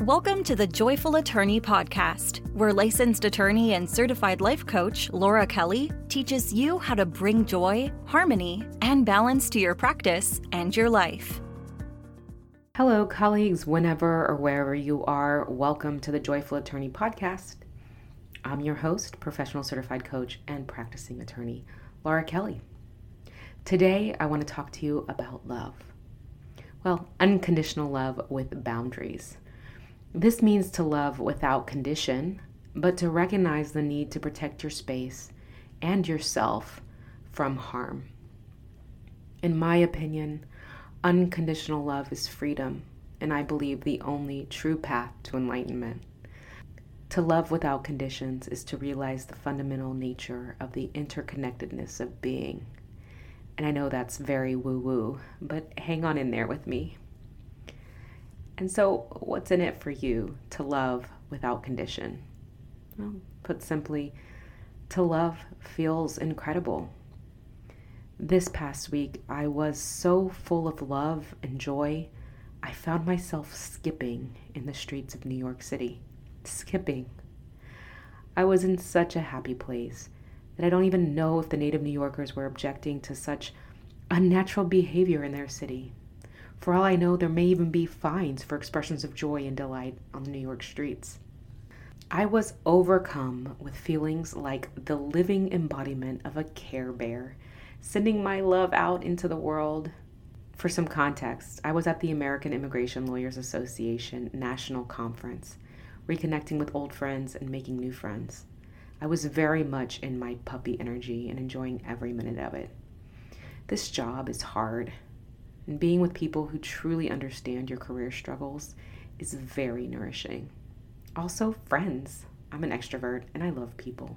Welcome to the Joyful Attorney Podcast, where licensed attorney and certified life coach Laura Kelly teaches you how to bring joy, harmony, and balance to your practice and your life. Hello, colleagues, whenever or wherever you are, welcome to the Joyful Attorney Podcast. I'm your host, professional certified coach, and practicing attorney, Laura Kelly. Today, I want to talk to you about love. Well, unconditional love with boundaries. This means to love without condition, but to recognize the need to protect your space and yourself from harm. In my opinion, unconditional love is freedom, and I believe the only true path to enlightenment. To love without conditions is to realize the fundamental nature of the interconnectedness of being. And I know that's very woo woo, but hang on in there with me. And so, what's in it for you to love without condition? Well, put simply, to love feels incredible. This past week, I was so full of love and joy, I found myself skipping in the streets of New York City. Skipping. I was in such a happy place that I don't even know if the native New Yorkers were objecting to such unnatural behavior in their city. For all I know, there may even be fines for expressions of joy and delight on the New York streets. I was overcome with feelings like the living embodiment of a care bear, sending my love out into the world. For some context, I was at the American Immigration Lawyers Association National Conference, reconnecting with old friends and making new friends. I was very much in my puppy energy and enjoying every minute of it. This job is hard and being with people who truly understand your career struggles is very nourishing. Also, friends. I'm an extrovert and I love people.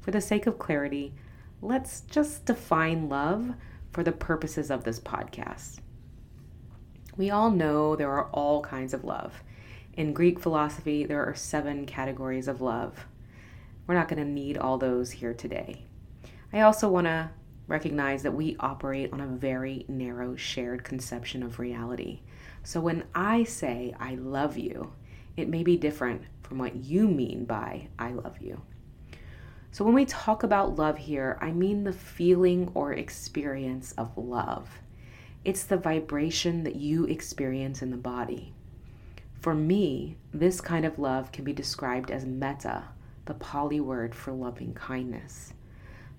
For the sake of clarity, let's just define love for the purposes of this podcast. We all know there are all kinds of love. In Greek philosophy, there are seven categories of love. We're not going to need all those here today. I also want to recognize that we operate on a very narrow shared conception of reality. So when I say I love you, it may be different from what you mean by I love you. So when we talk about love here, I mean the feeling or experience of love. It's the vibration that you experience in the body. For me, this kind of love can be described as metta, the Pali word for loving kindness.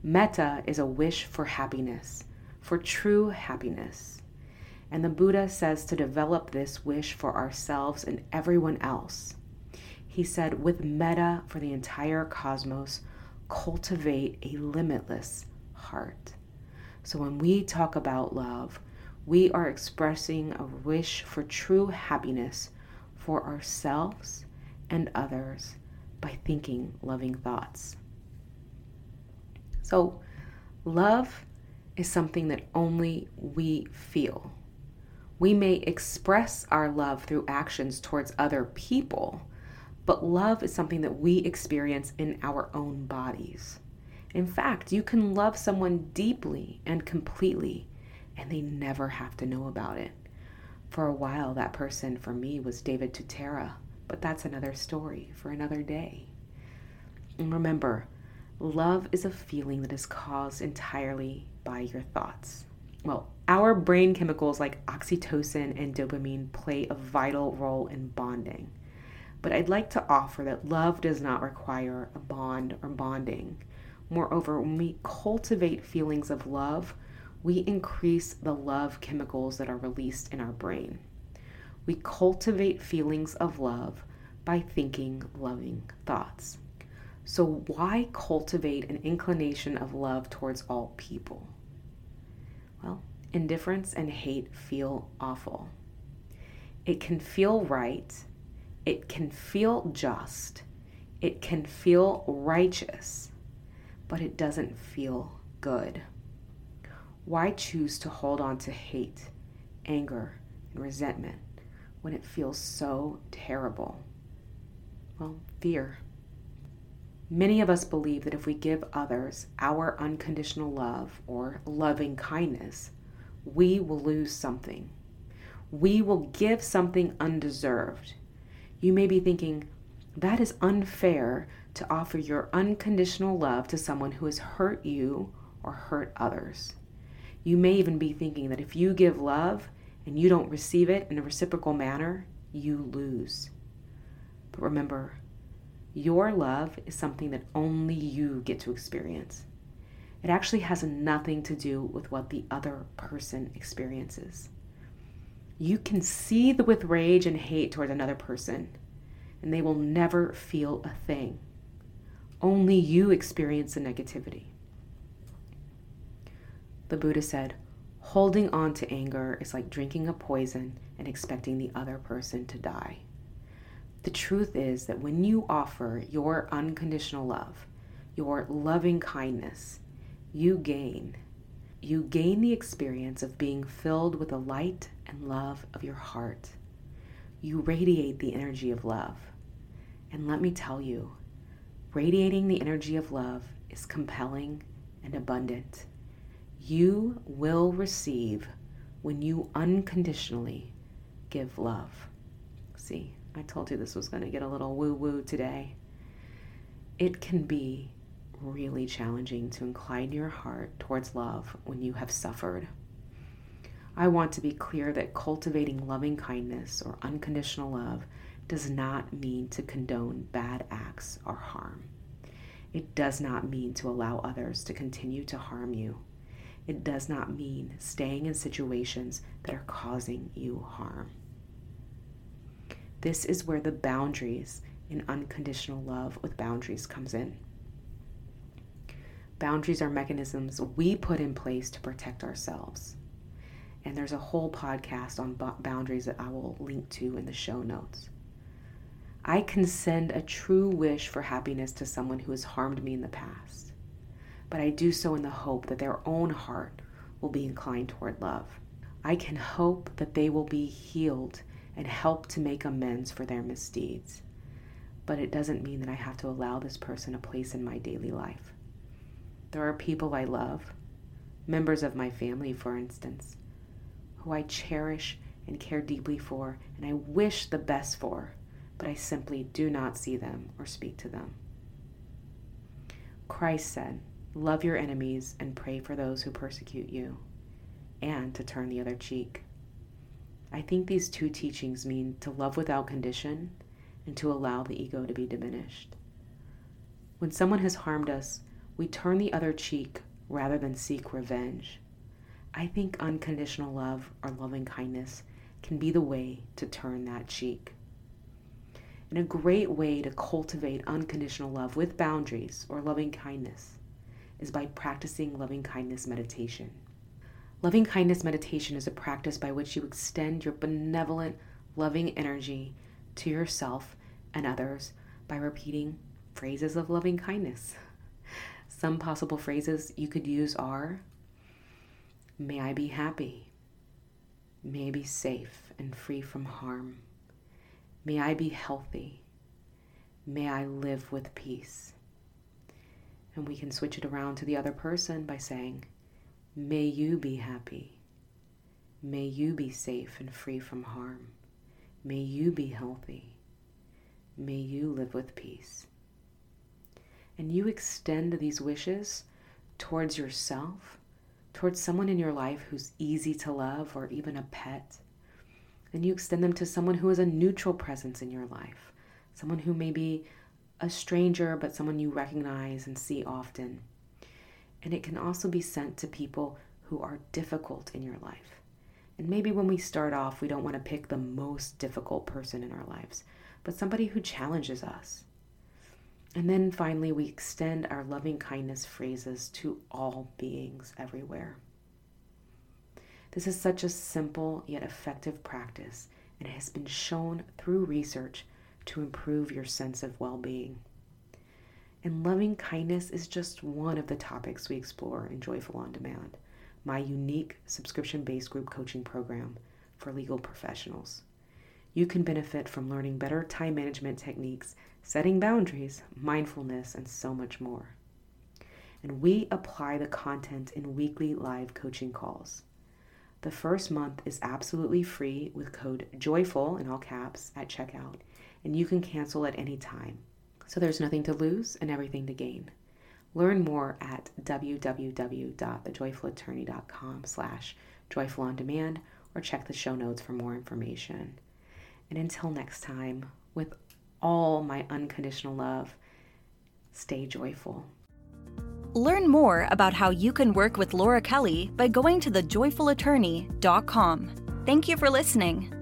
Metta is a wish for happiness, for true happiness. And the Buddha says to develop this wish for ourselves and everyone else. He said, with metta for the entire cosmos, cultivate a limitless heart. So when we talk about love, we are expressing a wish for true happiness for ourselves and others by thinking loving thoughts. So, love is something that only we feel. We may express our love through actions towards other people, but love is something that we experience in our own bodies. In fact, you can love someone deeply and completely, and they never have to know about it. For a while, that person for me was David Tutera, but that's another story for another day. And remember, Love is a feeling that is caused entirely by your thoughts. Well, our brain chemicals like oxytocin and dopamine play a vital role in bonding. But I'd like to offer that love does not require a bond or bonding. Moreover, when we cultivate feelings of love, we increase the love chemicals that are released in our brain. We cultivate feelings of love by thinking loving thoughts. So, why cultivate an inclination of love towards all people? Well, indifference and hate feel awful. It can feel right, it can feel just, it can feel righteous, but it doesn't feel good. Why choose to hold on to hate, anger, and resentment when it feels so terrible? Well, fear. Many of us believe that if we give others our unconditional love or loving kindness, we will lose something. We will give something undeserved. You may be thinking, that is unfair to offer your unconditional love to someone who has hurt you or hurt others. You may even be thinking that if you give love and you don't receive it in a reciprocal manner, you lose. But remember, your love is something that only you get to experience. It actually has nothing to do with what the other person experiences. You can seethe with rage and hate towards another person, and they will never feel a thing. Only you experience the negativity. The Buddha said, holding on to anger is like drinking a poison and expecting the other person to die. The truth is that when you offer your unconditional love, your loving kindness, you gain. You gain the experience of being filled with the light and love of your heart. You radiate the energy of love. And let me tell you, radiating the energy of love is compelling and abundant. You will receive when you unconditionally give love. See, I told you this was going to get a little woo woo today. It can be really challenging to incline your heart towards love when you have suffered. I want to be clear that cultivating loving kindness or unconditional love does not mean to condone bad acts or harm. It does not mean to allow others to continue to harm you. It does not mean staying in situations that are causing you harm. This is where the boundaries in unconditional love with boundaries comes in. Boundaries are mechanisms we put in place to protect ourselves. And there's a whole podcast on boundaries that I will link to in the show notes. I can send a true wish for happiness to someone who has harmed me in the past, but I do so in the hope that their own heart will be inclined toward love. I can hope that they will be healed and help to make amends for their misdeeds. But it doesn't mean that I have to allow this person a place in my daily life. There are people I love, members of my family, for instance, who I cherish and care deeply for, and I wish the best for, but I simply do not see them or speak to them. Christ said, Love your enemies and pray for those who persecute you, and to turn the other cheek. I think these two teachings mean to love without condition and to allow the ego to be diminished. When someone has harmed us, we turn the other cheek rather than seek revenge. I think unconditional love or loving kindness can be the way to turn that cheek. And a great way to cultivate unconditional love with boundaries or loving kindness is by practicing loving kindness meditation. Loving kindness meditation is a practice by which you extend your benevolent, loving energy to yourself and others by repeating phrases of loving kindness. Some possible phrases you could use are May I be happy. May I be safe and free from harm. May I be healthy. May I live with peace. And we can switch it around to the other person by saying, May you be happy. May you be safe and free from harm. May you be healthy. May you live with peace and you extend these wishes towards yourself, towards someone in your life who's easy to love or even a pet, then you extend them to someone who is a neutral presence in your life, someone who may be a stranger but someone you recognize and see often. And it can also be sent to people who are difficult in your life. And maybe when we start off, we don't want to pick the most difficult person in our lives, but somebody who challenges us, and then finally, we extend our loving kindness phrases to all beings everywhere. This is such a simple yet effective practice, and it has been shown through research to improve your sense of well being. And loving kindness is just one of the topics we explore in Joyful On Demand, my unique subscription based group coaching program for legal professionals. You can benefit from learning better time management techniques setting boundaries, mindfulness, and so much more. And we apply the content in weekly live coaching calls. The first month is absolutely free with code JOYFUL in all caps at checkout, and you can cancel at any time. So there's nothing to lose and everything to gain. Learn more at www.thejoyfulattorney.com slash joyful on demand or check the show notes for more information. And until next time, with all my unconditional love, stay joyful. Learn more about how you can work with Laura Kelly by going to thejoyfulattorney.com. Thank you for listening.